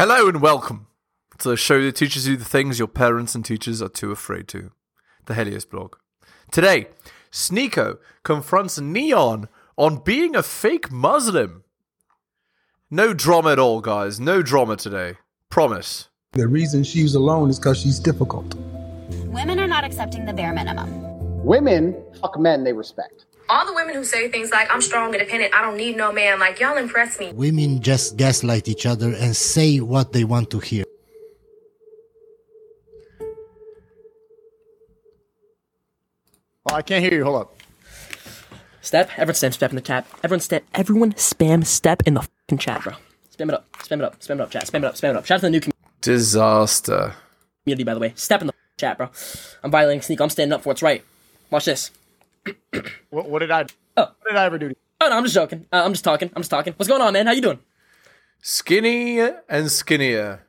Hello and welcome to the show that teaches you the things your parents and teachers are too afraid to. The Helios blog. Today, Sneako confronts Neon on being a fake Muslim. No drama at all, guys. No drama today. Promise. The reason she's alone is because she's difficult. Women are not accepting the bare minimum. Women fuck men they respect. All the women who say things like, I'm strong, independent, I don't need no man, like, y'all impress me. Women just gaslight each other and say what they want to hear. Oh, I can't hear you. Hold up. Step. Everyone spam step in the chat. Everyone step. Everyone spam step in the fucking chat, bro. Spam it up. Spam it up. Spam it up. Chat. Spam it up. Spam it up. Shout out to the new community. Disaster. community, by the way. Step in the chat, bro. I'm violating sneak. I'm standing up for what's right. Watch this. What, what did I? Oh. What did I ever do? to you? Oh no, I'm just joking. Uh, I'm just talking. I'm just talking. What's going on, man? How you doing? Skinny and skinnier.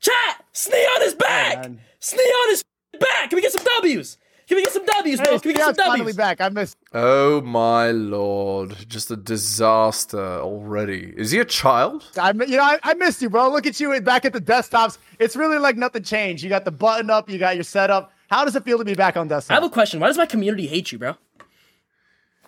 Chat. Sneon is back. man. Sneon is back. Can we get some W's? Can we get some W's, bro? Hey, Can we get Sneon's some finally back. I missed. Oh my lord. Just a disaster already. Is he a child? I you know I, I missed you, bro. Look at you back at the desktops. It's really like nothing changed. You got the button up. You got your setup. How does it feel to be back on Destiny? I have a question. Why does my community hate you, bro?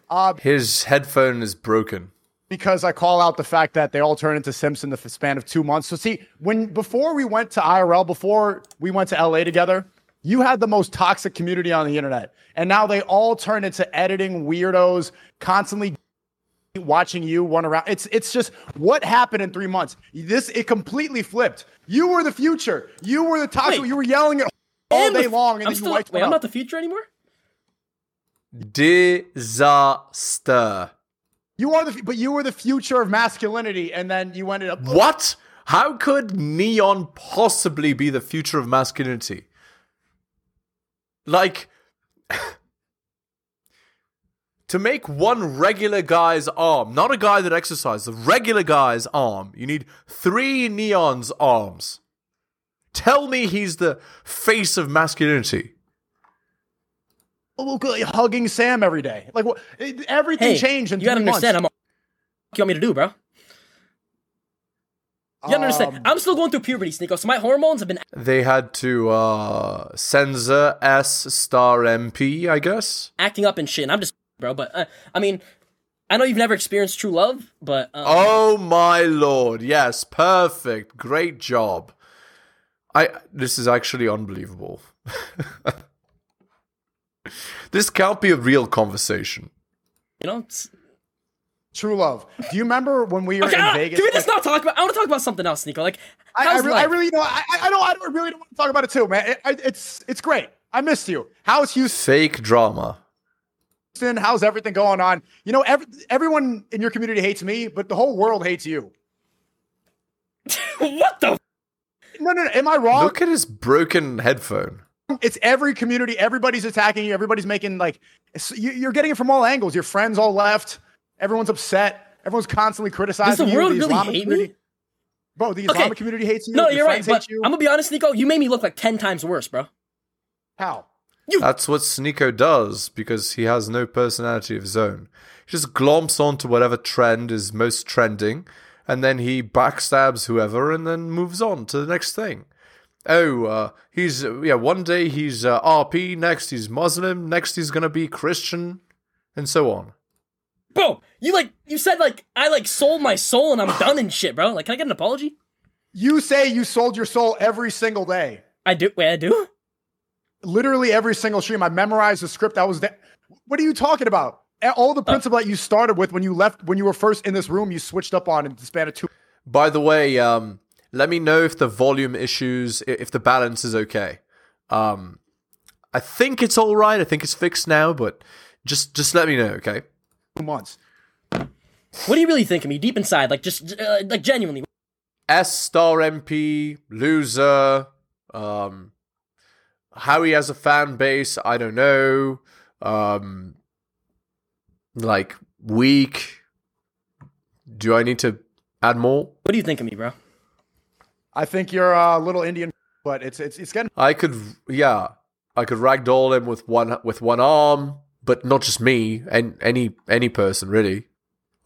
Uh, His headphone is broken. because I call out the fact that they all turn into Simps in the f- span of two months. So see, when before we went to IRL, before we went to LA together, you had the most toxic community on the internet, and now they all turn into editing weirdos, constantly watching you run around. It's it's just what happened in three months. This it completely flipped. You were the future. You were the toxic. Wait. you were yelling it all And the day long, and I'm then still. you wiped Wait, I'm out. not the future anymore. Disaster. You are the, but you were the future of masculinity, and then you ended up. What? How could neon possibly be the future of masculinity? Like, to make one regular guy's arm, not a guy that exercises, a regular guy's arm, you need three neon's arms. Tell me he's the face of masculinity. Look, like, hugging Sam every day. Like what? Everything Hey, changed in you gotta understand. months. I'm. A, you want me to do, bro? You gotta understand. Um, I'm still going through puberty, Sneako. So my hormones have been They had to uh, censor S star MP, I guess. acting up and shit. And I'm just, bro. But uh, I mean, I know you've never experienced true love, but um, Oh my lord! Yes, perfect, great job. I this is actually unbelievable. this can't be a real conversation. you know. True love. Do you remember when we were okay, in uh, Vegas? can we just Like, not talk about? I want to talk about something else, Sneako. Like, I, I, how's really, I life? really, you know, I, I I don't, I don't really don't want to talk about it too, man. It, I, it's, it's great. I missed you. How's Houston? Fake drama. How's everything going on? You know, every, everyone in your community hates me, but the whole world hates you. what the? No, no, no. Am I wrong? Look at his broken headphone. it's every community. Everybody's attacking you. Everybody's making like you, you're getting it from all angles. Your friends all left. Everyone's upset. Everyone's constantly criticizing Does the you. world really Islamic hate community, me? bro. The Okay. Islamic community hates you. No, Your you're right. But you. I'm gonna be honest, Sneako. You made me look like ten times worse, bro. How? You. That's what Sneako does because he has no personality of his own. He just glomps onto whatever trend is most trending, and then he backstabs whoever, and then moves on to the next thing. Oh, uh, he's uh, yeah. One day he's uh, RP, next he's Muslim, next he's gonna be Christian, and so on. Bro, you like you said like I like sold my soul and I'm done and shit, bro. Like, can I get an apology? You say you sold your soul every single day. I do. Wait, I do. Literally every single stream. I memorized the script. I was there. What are you talking about? All the principle that you started with when you left, when you were first in this room, you switched up on in the span of two. By the way, um, let me know if the volume issues, if the balance is okay. Um, I think it's all right. I think it's fixed now, but just just let me know, okay? months. What do you really think of me deep inside? Like, just uh, like genuinely. S star MP loser. Um, how he has a fan base, I don't know. Um, like weak. Do I need to add more? What do you think of me, bro? I think you're a little Indian, but it's it's it's getting. I could, yeah, I could ragdoll him with one with one arm, but not just me, and any any person really.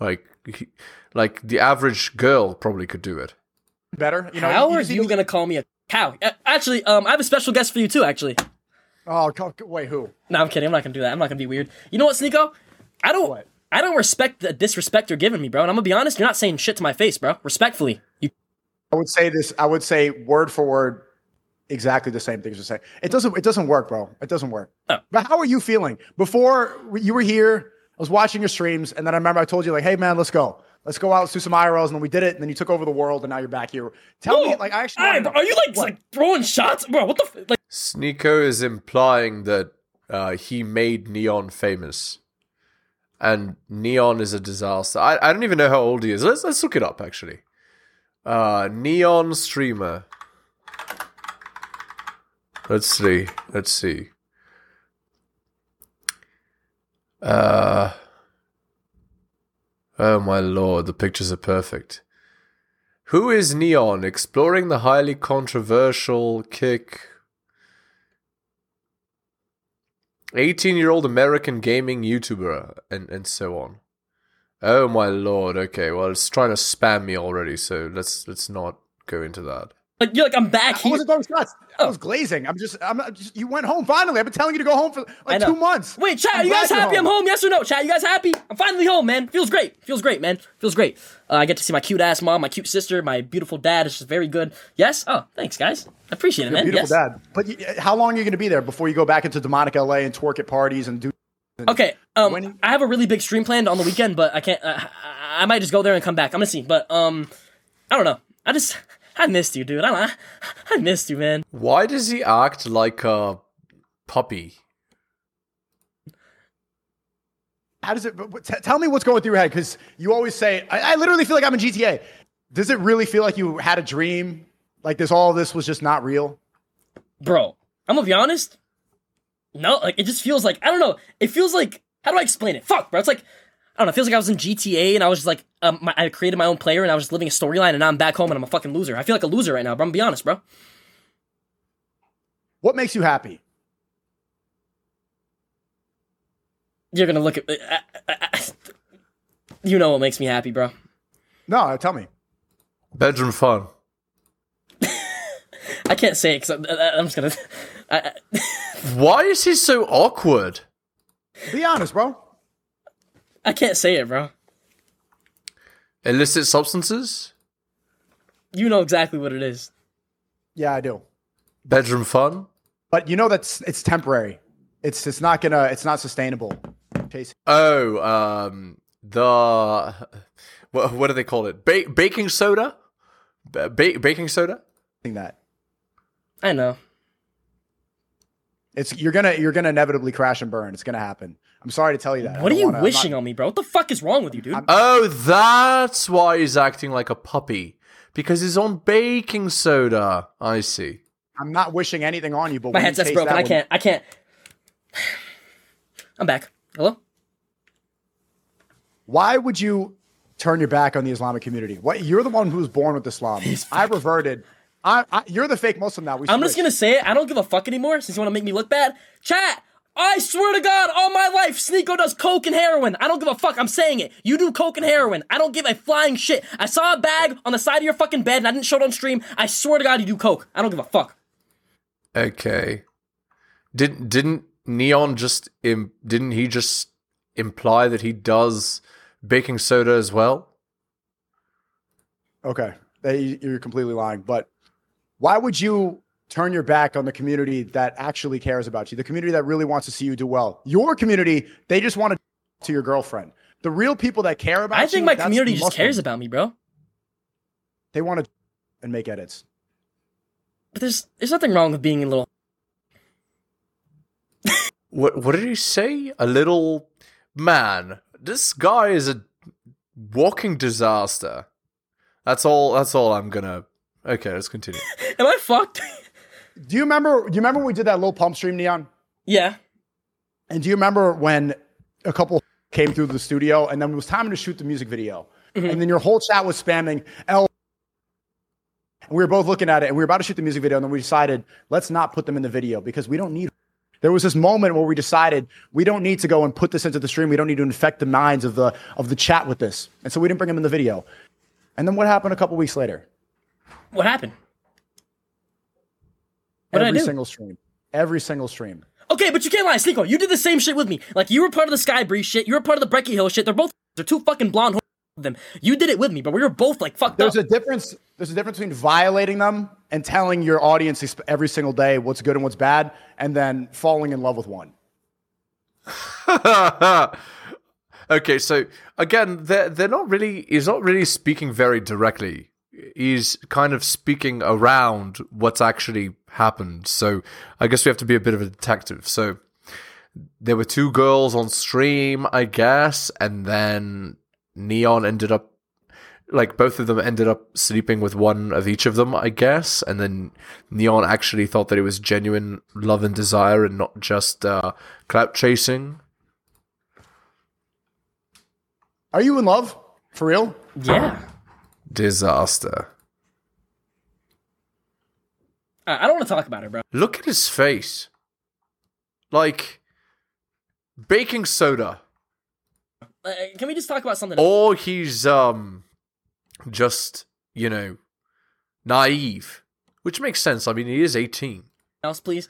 Like, he- like the average girl probably could do it. better. You know, How you are just need you gonna call me a cow? Uh, Actually, um, I have a special guest for you too. Actually, Oh, co- co- wait, who? no, I'm kidding. I'm not gonna do that. I'm not gonna be weird. You know what, Sneako? I don't. What? I don't respect the disrespect you're giving me, bro. And I'm gonna be honest. You're not saying shit to my face, bro. Respectfully, you. I would say this. I would say word for word, exactly the same things you're saying. It doesn't. It doesn't work, bro. It doesn't work. Oh. But how are you feeling before you were here? I was watching your streams, and then I remember I told you like, "Hey, man, let's go. Let's go out, let's do some IRLs." And then we did it, and then you took over the world, and now you're back here. Tell me, like, I actually. Hey, wanna bro, know- are you like, What? like throwing shots, bro? What the f- like? Sneako is implying that uh, he made Neon famous, and Neon is a disaster. I, I don't even know how old he is. Let's let's look it up actually. Uh, Neon streamer. Let's see. Let's see. Uh. Oh my lord, the pictures are perfect. Who is Neon? Exploring the highly controversial kick 18 year old American gaming YouTuber, and, and so on. Oh my lord, okay, well it's trying to spam me already, so let's let's not go into that. Like you're like I'm back I here. wasn't throwing shots. I Oh. was glazing. I'm just. I'm not just. You went home finally. I've been telling you to go home for I like know. two months. Wait, chat, I'm you guys glad you're happy I'm home? Yes or no? Chat, you guys happy? I'm finally home, man. Feels great. Feels great, man. Feels great. Uh, I get to see my cute ass mom, my cute sister, my beautiful dad. It's just very good. Yes? Oh, thanks, guys. I appreciate it, man. Beautiful yes. dad. But you, how long are you going to be there before you go back into demonic LA and twerk at parties and do? Okay, um, When I have a really big stream planned on the weekend, but I can't. Uh, I, I might just go there and come back. I'm gonna see, but um, I don't know. I just I missed you, dude. I I missed you, man. Why does he act like a puppy? How does it? but- but t- tell me what's going through your head because you always say, I, "I literally feel like I'm in GTA." Does it really feel like you had a dream? Like this, all this was just not real. bro. I'm gonna be honest. No, like it just feels like I don't know. It feels like how do I explain it? Fuck, bro. It's like I don't know. It feels like I was in GTA and I was just like um, my, I created my own player and I was just living a storyline and now I'm back home and I'm a fucking loser. I feel like a loser right now, bro. I'm gonna be honest, bro. What makes you happy? You're gonna look at. I, I, I, you know what makes me happy, bro. No, uh, tell me. Bedroom fun. I can't say it because I'm, uh, I'm just gonna. I, I, Why is he so awkward? Be honest, bro. I can't say it, bro. Illicit substances? You know exactly what it is. Yeah, I do. Bedroom fun? But you know that's it's temporary. It's it's not gonna it's not sustainable. Chasing Oh, um, the what, what do they call it? Ba- baking soda? Ba- ba- baking soda? Think that. I know. It's you're gonna you're gonna inevitably crash and burn. It's gonna happen. I'm sorry to tell you that. What are you wanna- wishing not- on me, bro? What the fuck is wrong with you, dude? Oh, that's why he's acting like a puppy. Because he's on baking soda. I see. I'm not wishing anything on you, but My when you headset's taste broken. that I can't. I can't. I'm back. Hello? Why would you turn your back on the Islamic community? What you're the one who was born with Islam. I reverted. I, I you're the fake Muslim now. We I'm just gonna say it. I don't give a fuck anymore since you want to make me look bad. Chat. I swear to God, all my life, Sneako does coke and heroin. I don't give a fuck. I'm saying it. You do coke and heroin. I don't give a flying shit. I saw a bag on the side of your fucking bed and I didn't show it on stream. I swear to God, you do coke. I don't give a fuck. Okay. Didn't didn't Neon just Im- didn't he just imply that he does baking soda as well? Okay, They- you're completely lying. But why would you turn your back on the community that actually cares about you? The community that really wants to see you do well. Your community, they just want to to your girlfriend. The real people that care about I you, I think my community just Muslim. cares about me, bro. They want to and make edits. But there's there's nothing wrong with being a little. What what did he say? A little man. This guy is a walking disaster. That's all that's all I'm gonna Okay, let's continue. Am I fucked? Do you remember? Do you remember when we did that little pump stream, Neon? yeah. And do you remember when a couple came through the studio and then it was time to shoot the music video? Mm-hmm. And then your whole chat was spamming L. And we were both looking at it and we were about to shoot the music video. And then we decided, let's not put them in the video because we don't need. There was this moment where we decided we don't need to go and put this into the stream. We don't need to infect the minds of the of the chat with this. And so we didn't bring them in the video. And then what happened a couple weeks later? What happened? What did I Every do? single stream. Every single stream. Okay, but you can't lie, Sneako. You did the same shit with me. Like you were part of the Sky Bri's shit. You were part of the Breckie Hill shit. They're both they're two fucking blonde. whores, Them. You did it with me, but we were both like fucked There's up. a difference. There's a difference between violating them and telling your audience every single day what's good and what's bad, and then falling in love with one. okay, so again, they're they're not really. He's not really speaking very directly. He's kind of speaking around what's actually happened. So I guess we have to be a bit of a detective. So there were two girls on stream, I guess, and then Neon ended up like both of them ended up sleeping with one of each of them, I guess, and then Neon actually thought that it was genuine love and desire and not just uh, clout chasing. Are you in love? For real? yeah. Disaster. I I don't want to talk about it, bro. Look at his face. Like baking soda. Uh, can we just talk about something? Or he's um just, you know, naive. Which makes sense. I mean he is 18. else, please?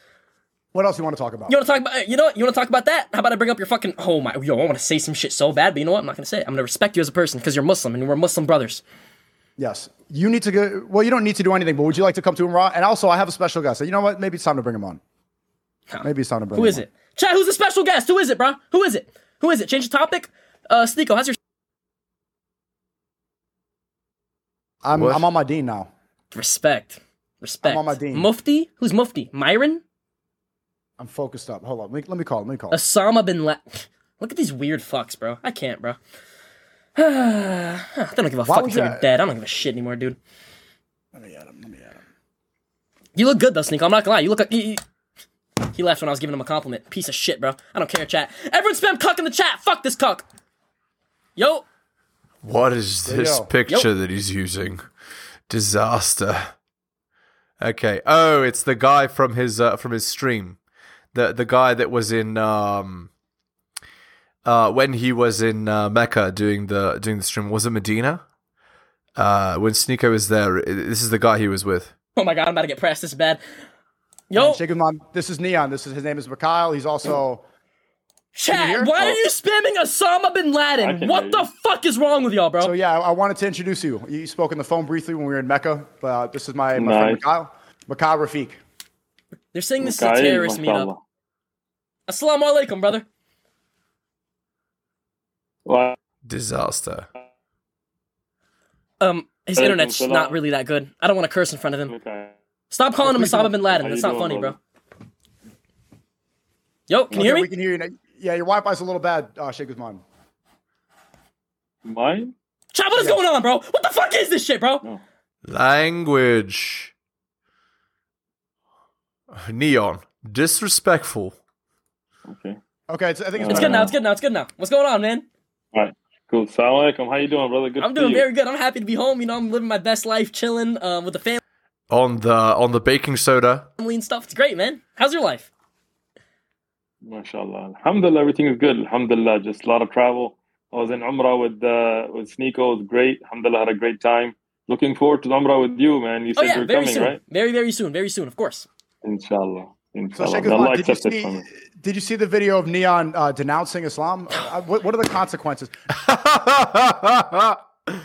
What else you want to talk about? You want to talk about? You know what? You want to talk about that? How about I bring up your fucking? Oh my! Yo, I want to say some shit so bad, but you know what? I'm not gonna say it. I'm gonna respect you as a person because you're Muslim and we're Muslim brothers. Yes. You need to go. Well, you don't need to do anything, but would you like to come to Raw? And also, I have a special guest. So you know what? Maybe it's time to bring him on. Maybe it's time to bring Who him is on. it? Chat. Who's the special guest? Who is it, bro? Who is it? Who is it? Change the topic. Uh, Sneako, how's your I'm, What? I'm on my deen now. respect? Respect. I'm on my deen. Mufti? Who's Mufti? Myron? I'm focused up. Hold on. Let me, let me call. him. Let me call. him. Osama bin Laden. Look at these weird fucks, bro. I can't, bro. they don't give a Why fuck if you're dead. I don't give a shit anymore, dude. Let me add him. Let me add him. You look good though, Sneako. I'm not gonna lie. You look like he, he- he left when I was giving him a compliment. Piece of shit, bro. I don't care, chat. Everyone spam cuck in the chat. Fuck this cuck. Yo, What is this yo. picture that he's using? Disaster. Okay. Oh, it's the guy from his uh, from his stream. The the guy that was in um uh when he was in uh, Mecca doing the doing the stream was it Medina? Uh when Sneako was there, this is the guy he was with. oh my god, I'm about to get pressed. This is bad. Yo, Shake his. This is Neon. This is his name is Mikhail. He's also. chat. Why Oh. are you spamming Osama bin Laden? What the fuck is wrong with y'all, bro? So yeah, I, I wanted to introduce you. You spoke on the phone briefly when we were in Mecca, but uh, this is my, my friend Nice. Mikhail. Mikhail Rafiq. They're saying this is a terrorist meetup. mashallah. Assalamu alaikum, brother. Well, Disaster. Um, his Alaikum internet's salam. not really that good. I don't want to curse in front of him. okay. Stop calling him please Osama bin Laden. That's not doing, funny, bro. brother? Yo, can you Okay, hear We me? can hear you. now. Yeah, your Wi-Fi's a little bad. Uh, Shake his mom. Mine? Chat, what is going on, bro? What the fuck is this shit, bro? Language. Neon. Disrespectful. Okay. Okay, it's, I think it's, It's good now. It's good now. It's good now. What's going on, man? All right. Cool. Salam alaikum. How you doing, brother? Good I'm to doing see you. very good. I'm happy to be home. You know, I'm living my best life, chilling um, with the family. On the on the baking soda. family and stuff. It's great, man. How's your life? MashaAllah. Alhamdulillah, everything is good. Alhamdulillah, just a lot of travel. I was in Umrah with uh, with Sneako. It was great. Alhamdulillah, had a great time. Looking forward to the Umrah with you, man. You Oh said yeah, you're very coming, soon. right? Very, very soon. Very soon, of course. Inshallah. So Inshallah. Shake Allah. Did you see? Did you see the video of Neon uh, denouncing Islam? Uh, what, what are the consequences?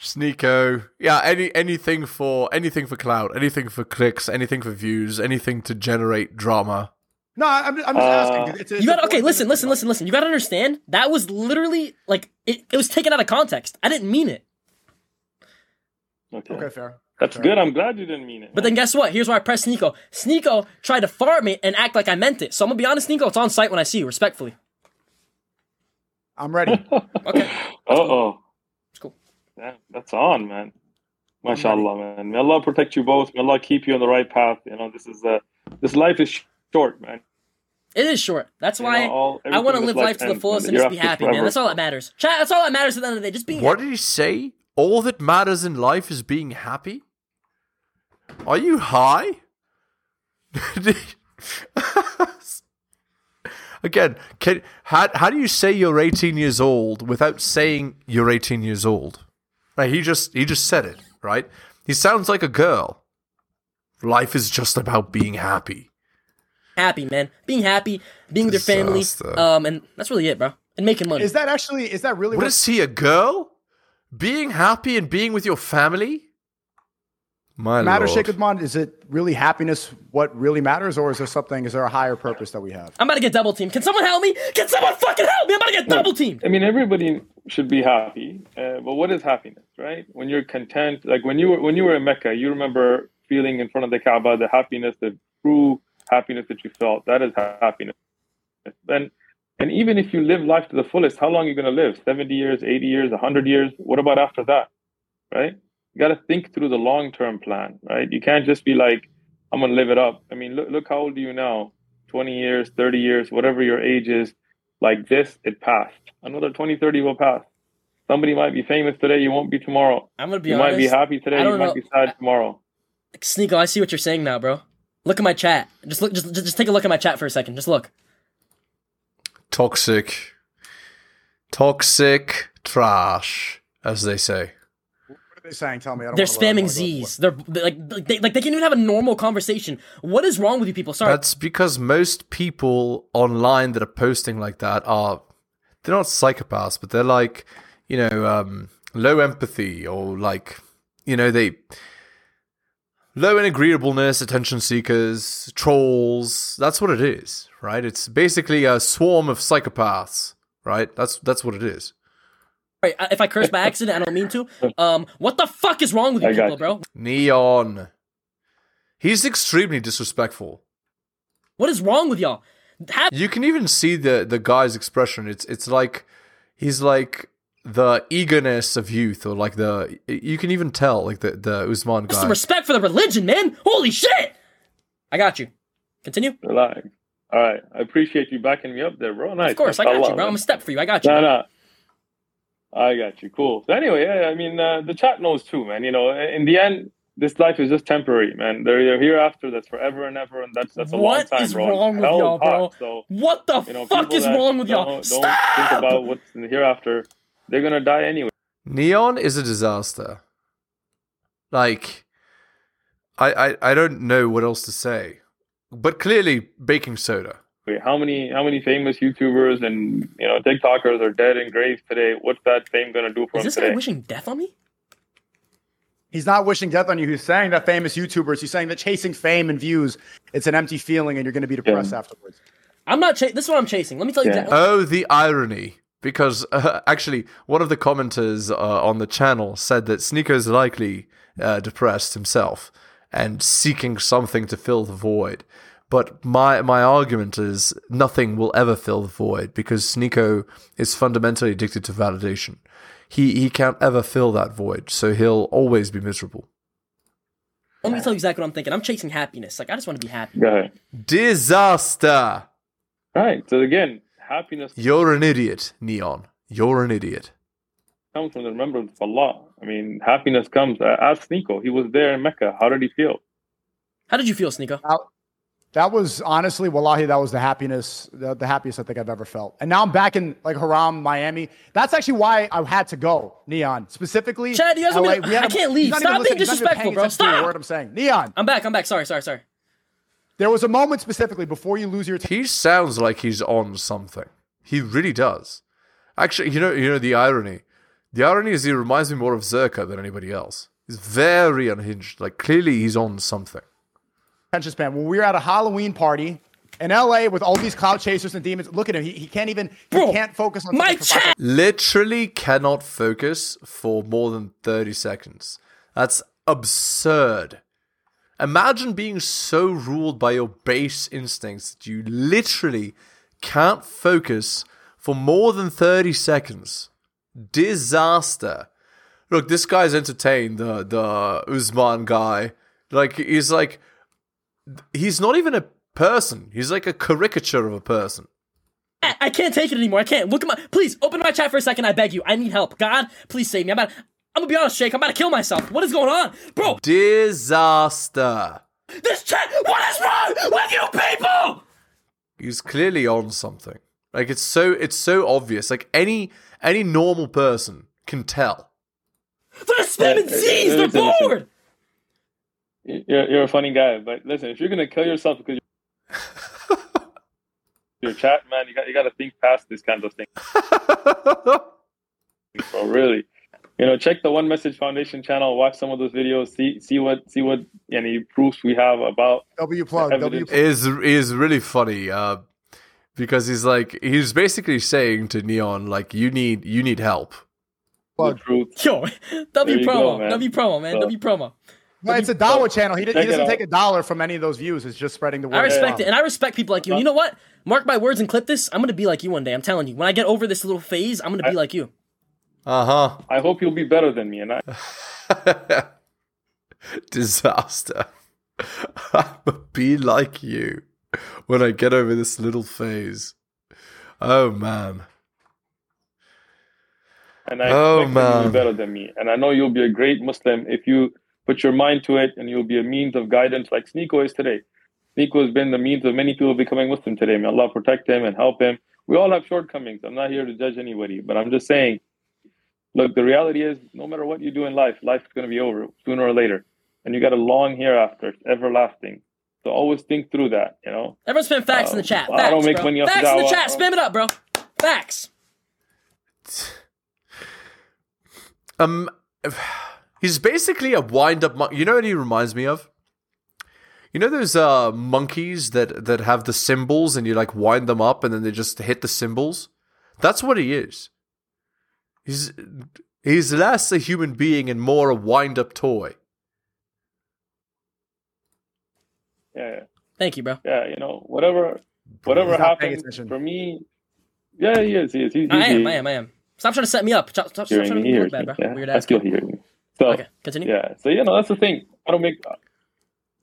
Sneako. Yeah, any anything for anything for clout, anything for clicks, anything for views, anything to generate drama. No, I'm, I'm just Uh, asking. It's, it's You got a okay. Listen, listen, listen, listen. You got to understand that was literally like it, it was taken out of context. I didn't mean it. Okay. Okay, fair. That's fair. good. I'm glad you didn't mean it. But then guess what? Here's why I pressed Sneako. Sneako tried to fart me and act like I meant it. So I'm gonna be honest, Sneako. It's on site when I see you, respectfully. I'm ready. Okay. Uh oh. It's cool. Yeah, that's on, man. MashaAllah, man. May Allah protect you both. May Allah keep you on the right path. You know, this is uh, this life is short, man. It is short. That's You why know, all- I want to live this life to the fullest and just be Hereafter happy, man. That's all that matters. Chat. That's all that matters at the end of the day. Just be What happy. did he say? All that matters in life is being happy? Are you high? Again, can, how, how do you say you're 18 years old without saying you're 18 years old? Right, he just he just said it, right? He sounds like a girl. Life is just about being happy. Happy, man. Being happy, being with your family. Um, and that's really it, bro. And making money. Is that actually? Is that really What what? is he, a girl? Being happy and being with your family? My matters, lord. Sheikh Uthman? Is it really happiness what really matters, or is there something? Is there a higher purpose that we have? I'm about to get double teamed. Can someone help me? Can someone fucking help me? I'm about to get double teamed. I mean, everybody should be happy, uh, but what is happiness, right? When you're content, like when you were when you were in Mecca, you remember feeling in front of the Kaaba the happiness, the true happiness that you felt. That is happiness. Then, and even if you live life to the fullest, how long are you going to live? Seventy years, eighty years, hundred years? What about after that, right? You got to think through the long term plan, right? You can't just be like, I'm going to live it up. I mean, look, look how old are you now? 20 years, 30 years, whatever your age is, like this, it passed. Another 20, 30 will pass. Somebody might be famous today, you won't be tomorrow. I'm gonna be you honest. might be happy today, you don't might be sad tomorrow. Sneako, I see what you're saying now, bro. Look at my chat. Just look. Just, just just take a look at my chat for a second. Just look. Toxic. Toxic trash, as they say. What are they saying? Tell me. I don't They're spamming. Z's. They're, they're like, like they, like they can't even have a normal conversation. What is wrong with you people? Sorry. That's because most people online that are posting like that are they're not psychopaths, but they're like, you know, um, low empathy or like, you know, they low in agreeableness, attention seekers, trolls. That's what it is, right? It's basically a swarm of psychopaths, right? That's that's what it is. Right, if I curse by accident, I don't mean to. Um, what the fuck is wrong with you I got people, bro? Neon. He's extremely disrespectful. What is wrong with y'all? Have You can even see the the guy's expression. It's it's like he's like the eagerness of youth, or like the you can even tell like the the Usman guy. some respect for the religion, man. Holy shit! I got you. Continue. Relax. All right. I appreciate you backing me up there, bro. Nice. Of course, I got Mashallah, you, bro. I'm a step for you. I got you. No, no. I got you. Cool. So anyway, yeah, I mean, uh, the chat knows too, man. You know, in the end, this life is just temporary, man. There, you're hereafter. That's forever and ever, and that's that's a long time, is bro. wrong with Hell y'all, bro? hot, So What the you know, fuck is wrong with y'all? Don't, don't Stop! think about what's in the hereafter. They're gonna die anyway. Neon is a disaster. Like, I, I I don't know what else to say, but clearly baking soda. How many how many famous YouTubers and you know TikTokers are dead in graves today? What's that fame gonna do for Is them this today? guy wishing death on me? He's not wishing death on you. He's saying that famous YouTubers. He's saying that chasing fame and views, it's an empty feeling, and you're going to be depressed Yeah. afterwards. I'm not. Cha- this is what I'm chasing. Let me tell you. Yeah. exactly- Oh, the irony. Because uh, actually, one of the commenters uh, on the channel said that Sneako's likely uh, depressed himself and seeking something to fill the void. But my my argument is nothing will ever fill the void because Sneako is fundamentally addicted to validation. He he can't ever fill that void, so he'll always be miserable. Let me tell you exactly what I'm thinking. I'm chasing happiness. Like I just want to be happy. Go ahead. Disaster. Right. So again, happiness You're an idiot, Neon. You're an idiot. comes from the remembrance of Allah. I mean, happiness comes. Uh, ask Nico. He was there in Mecca. How did he feel? How did you feel, Sneako? That was honestly, wallahi, that was the happiness, the, the happiest I think I've ever felt. And now I'm back in like Haram, Miami. That's actually why I had to go, Neon. Specifically, Chad, you guys LA. want me to- We had I a- can't leave. Stop being listening. He's not even disrespectful, bro. attention to a Stop. word I'm saying. Neon, I'm back. I'm back. Sorry. Sorry. Sorry. there was a moment specifically before you lose your t- He sounds like he's on something. He really does. Actually, you know, you know the irony. The irony is he reminds me more of Zherka than anybody else. He's very unhinged. Like clearly he's on something. attention span. When we were at a Halloween party in LA with all these cloud chasers and demons, look at him. He, he can't even, he Bro, can't focus on My something chat. Literally cannot focus for more than 30 seconds. That's absurd. Imagine being so ruled by your base instincts that you literally can't focus for more than 30 seconds. Disaster. Look, this guy's entertained, the the Usman guy. Like he's like he's not even a person. He's like a caricature of a person. I I can't take it anymore. I can't. Look at my. Please open my chat for a second. I beg you. I need help. God, please save me. I'm about. I'm gonna be honest, Sheikh. I'm about to kill myself. What is going on, bro? Disaster. This chat. What is wrong with you people? He's clearly on something. Like it's so it's so obvious. Like any any normal person can tell. They're spamming Yeah, Z's. They're it's innocent. bored. You're, you're a funny guy, but listen, if you're gonna kill yourself because you're chat, man, you got you got to think past this kind of thing, bro. Really, you know, check the One Message Foundation channel, watch some of those videos, see see what see what any proofs we have about W plug. W plug. is is really funny uh, because he's like he's basically saying to Neon like you need you need help. the truth. Yo, W promo, go, man. W promo, man, So- W promo. No, it's a dollar channel. He, he doesn't take a dollar from any of those views. It's just spreading the word. I respect around. it, and I respect people like you. You know what? Mark my words and clip this. I'm gonna be like you one day. I'm telling you. When I get over this little phase, I'm gonna be like you. Uh huh. I hope you'll be better than me, and I Disaster. I'ma be like you when I get over this little phase. Oh man. and I Oh, you'll be better than me. And I know you'll be a great Muslim if you put your mind to it, and you'll be a means of guidance like Sneako is today. Sneako has been the means of many people becoming Muslim today. May Allah protect him and help him. We all have shortcomings. I'm not here to judge anybody, but I'm just saying. Look, the reality is, no matter what you do in life, life's going to be over sooner or later, and you got a long hereafter. It's everlasting. So always think through that. You know. Everyone spam facts in the Uh, chat. I don't make bro. money off facts in the dawah. chat. Spam it up, bro. Facts. Um, he's basically a wind-up. Mon- you know what he reminds me of? You know those uh monkeys that that have the symbols, and you like wind them up, and then they just hit the symbols. That's what he is. He's he's less a human being and more a wind-up toy. Yeah. yeah. Thank you, bro. yeah, you know, whatever, whatever He's not paying happens for me. Yeah, he is. He is. He, I he- am. I am. I am. Stop trying to set me up. Stop, stop, stop trying to me, make me look bad, bro. Yeah, Weird I ass. still hear me. So Okay, continue. yeah, so you know that's the thing. I don't make,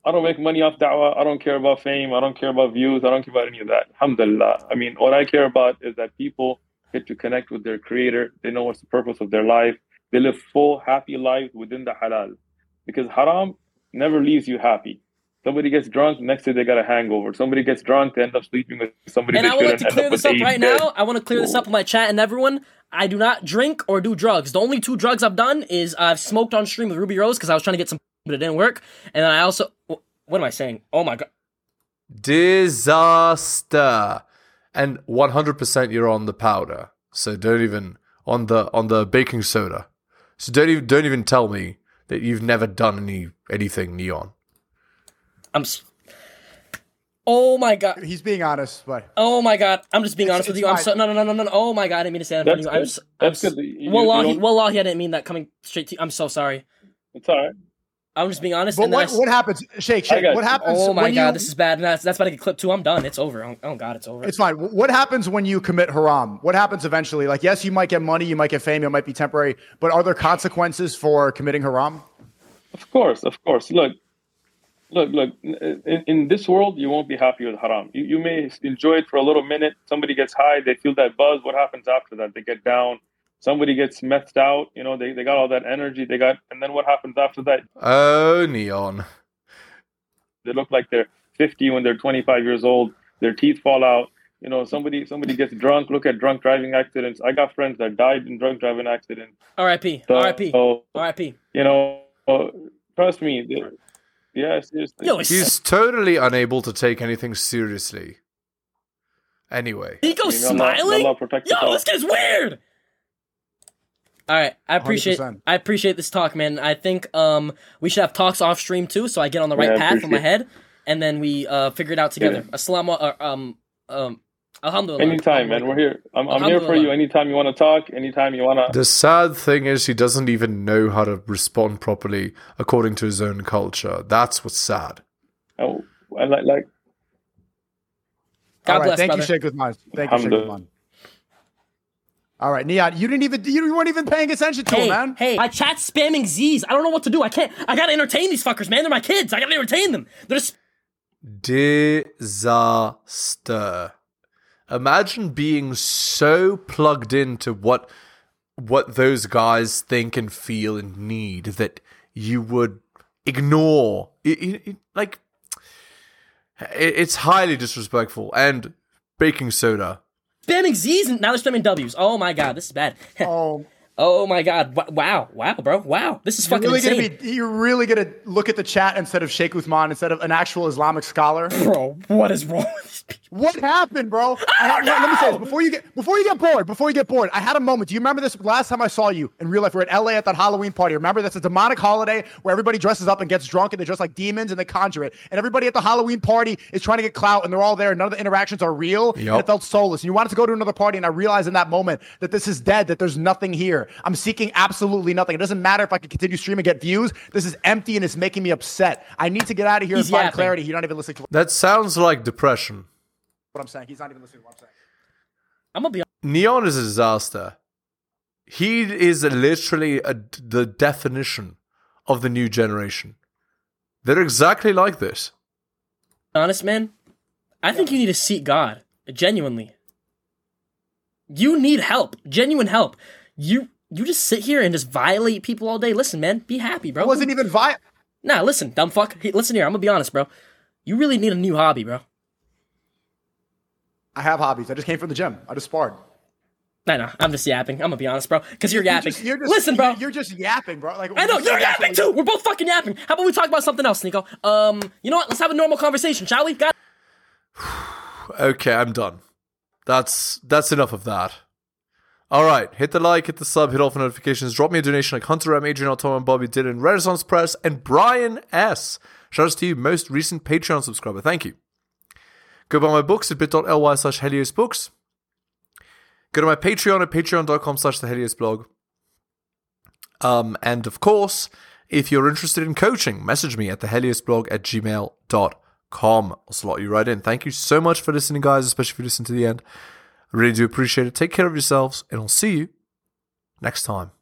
I don't make money off da'wah. I don't care about fame. I don't care about views. I don't care about any of that. Alhamdulillah. I mean, what I care about is that people get to connect with their creator. They know what's the purpose of their life. They live full, happy lives within the halal, because haram never leaves you happy. Somebody gets drunk, next day they got a hangover. Somebody gets drunk, they end up sleeping with somebody And they I would like to clear up this up right dead. now. I want to clear this up with my chat and everyone. I do not drink or do drugs. The only two drugs I've done is I've smoked on stream with Rubi Rose because I was trying to get some, but it didn't work. And then I also, what am I saying? Oh my god. Disaster. And 100% you're on the powder. So don't even on the on the baking soda. So don't even don't even tell me that you've never done any anything neon. I'm. Oh my god. He's being honest, but Oh my god. I'm just being It's- honest with it's you. I'm fine. so no no no no no. no. Oh my god. I didn't mean to say that in front That's of you. I'm. good. s- That's I'm good. s- You- you Wallahi, don't- wallahi, I didn't mean that coming straight to you. I'm so sorry. It's all right. I'm just being honest. but and then I what s- what happens? Shake, I shake. got What you. happens? Oh my when god, you, this is bad. That's that's about to get clipped too. I'm done. It's over. Oh, oh god, it's over. It's fine. What happens when you commit haram? What happens eventually? Like, yes, you might get money, you might get fame, it might be temporary, but are there consequences for committing haram? Of course, of course. Look, look, look. In, in this world, you won't be happy with haram. You, you may enjoy it for a little minute. Somebody gets high, they feel that buzz. What happens after that? They get down. Somebody gets methed out. You know, they, they got all that energy. They got, and then what happens after that? Oh neon. They look like they're 50 when they're 25 years old. Their teeth fall out. You know, somebody somebody gets drunk. Look at drunk driving accidents. I got friends that died in drunk driving accidents. R.I.P. So, R.I.P. so, R.I.P. you know, trust me. they- Yeah, seriously. Yo, it's He's totally unable to take anything seriously. Anyway. Nico May Allah- smiling. may Allah Yo, this guy's weird. All right, I appreciate 100%. I appreciate this talk, man. I think um we should have talks off stream too, so I get on the right Yeah, path in my head, and then we uh figure it out together. Assalamu uh, um um alhamdulillah. Anytime, man. We're here. I'm, I'm here for you. Anytime you want to talk. Anytime you want to. The sad thing is he doesn't even know how to respond properly according to his own culture. That's what's sad. Oh, I like like. God All right, bless, thank brother. you, Sheikh Uthman. Thank you, Sheikh Alhamdulillah. Uthman. All right, Neon, you didn't even you weren't even paying attention to Hey, him, man. hey, my chat's spamming Z's. I don't know what to do. I can't. I gotta entertain these fuckers, man. They're my kids. I gotta entertain them. They're just. Disaster. Imagine being so plugged into what what those guys think and feel and need that you would ignore. It, it- it- like it, it's highly disrespectful and baking soda. Spamming Z's and now they're spamming W's. Oh my god, this is bad. Oh, Oh my god! Wow, wow, bro, wow! This is You're fucking really insane, gonna be. You're really gonna look at the chat instead of Sheikh Uthman instead of an actual Islamic scholar. bro. What is wrong with these people? What happened, bro? I had- let, let me say this before you get before you get bored. Before you get bored, I had a moment. Do you remember this last time I saw you in real life? We're at LA at that Halloween party. Remember that's a demonic holiday where everybody dresses up and gets drunk and they dress like demons and they conjure it. And everybody at the Halloween party is trying to get clout and they're all there. And none of the interactions are real. And it felt soulless. And you wanted to go to another party, and I realized in that moment that this is dead. That there's nothing here. I'm seeking absolutely nothing. It doesn't matter if I can continue streaming, and get views. This is empty and it's making me upset. I need to get out of here He's and find yapping. clarity. You're not even listening to That sounds like depression. What I'm saying. He's not even listening to what I'm saying. I'm gonna be Neon is a disaster. He is literally a, the definition of the new generation. They're exactly like this. honest, man. I think you need to seek God genuinely. You need help, genuine help. You you just sit here and just violate people all day. Listen, man, be happy, bro. It wasn't even vi- Nah, listen, dumb fuck. Hey, listen here, I'm gonna be honest, bro. You really need a new hobby, bro. I have hobbies. I just came from the gym. I just sparred. I know. I'm just yapping. I'm gonna be honest, bro. Because you're yapping. You're just, listen, bro. You're just yapping, bro. Like I know you're yapping too. We're both fucking yapping. How about we talk about something else, Nico? Um, you know what? Let's have a normal conversation, shall we? God. Okay, I'm done. That's that's enough of that. All right, hit the like, hit the sub, hit all the notifications, drop me a donation like Hunter M, Adrian Tom, and Bobby Dylan, Renaissance Press, and Brian S. Shout out to you, most recent Patreon subscriber. Thank you. Go buy my books at bit.ly slash Helios Books. Go to my Patreon at patreon.com slash the Helios blog. Um, and of course, if you're interested in coaching, message me at the Helios blog at gmail.com. I'll slot you right in. Thank you so much for listening, guys, especially if you listen to the end. I really do appreciate it. Take care of yourselves, and I'll see you next time.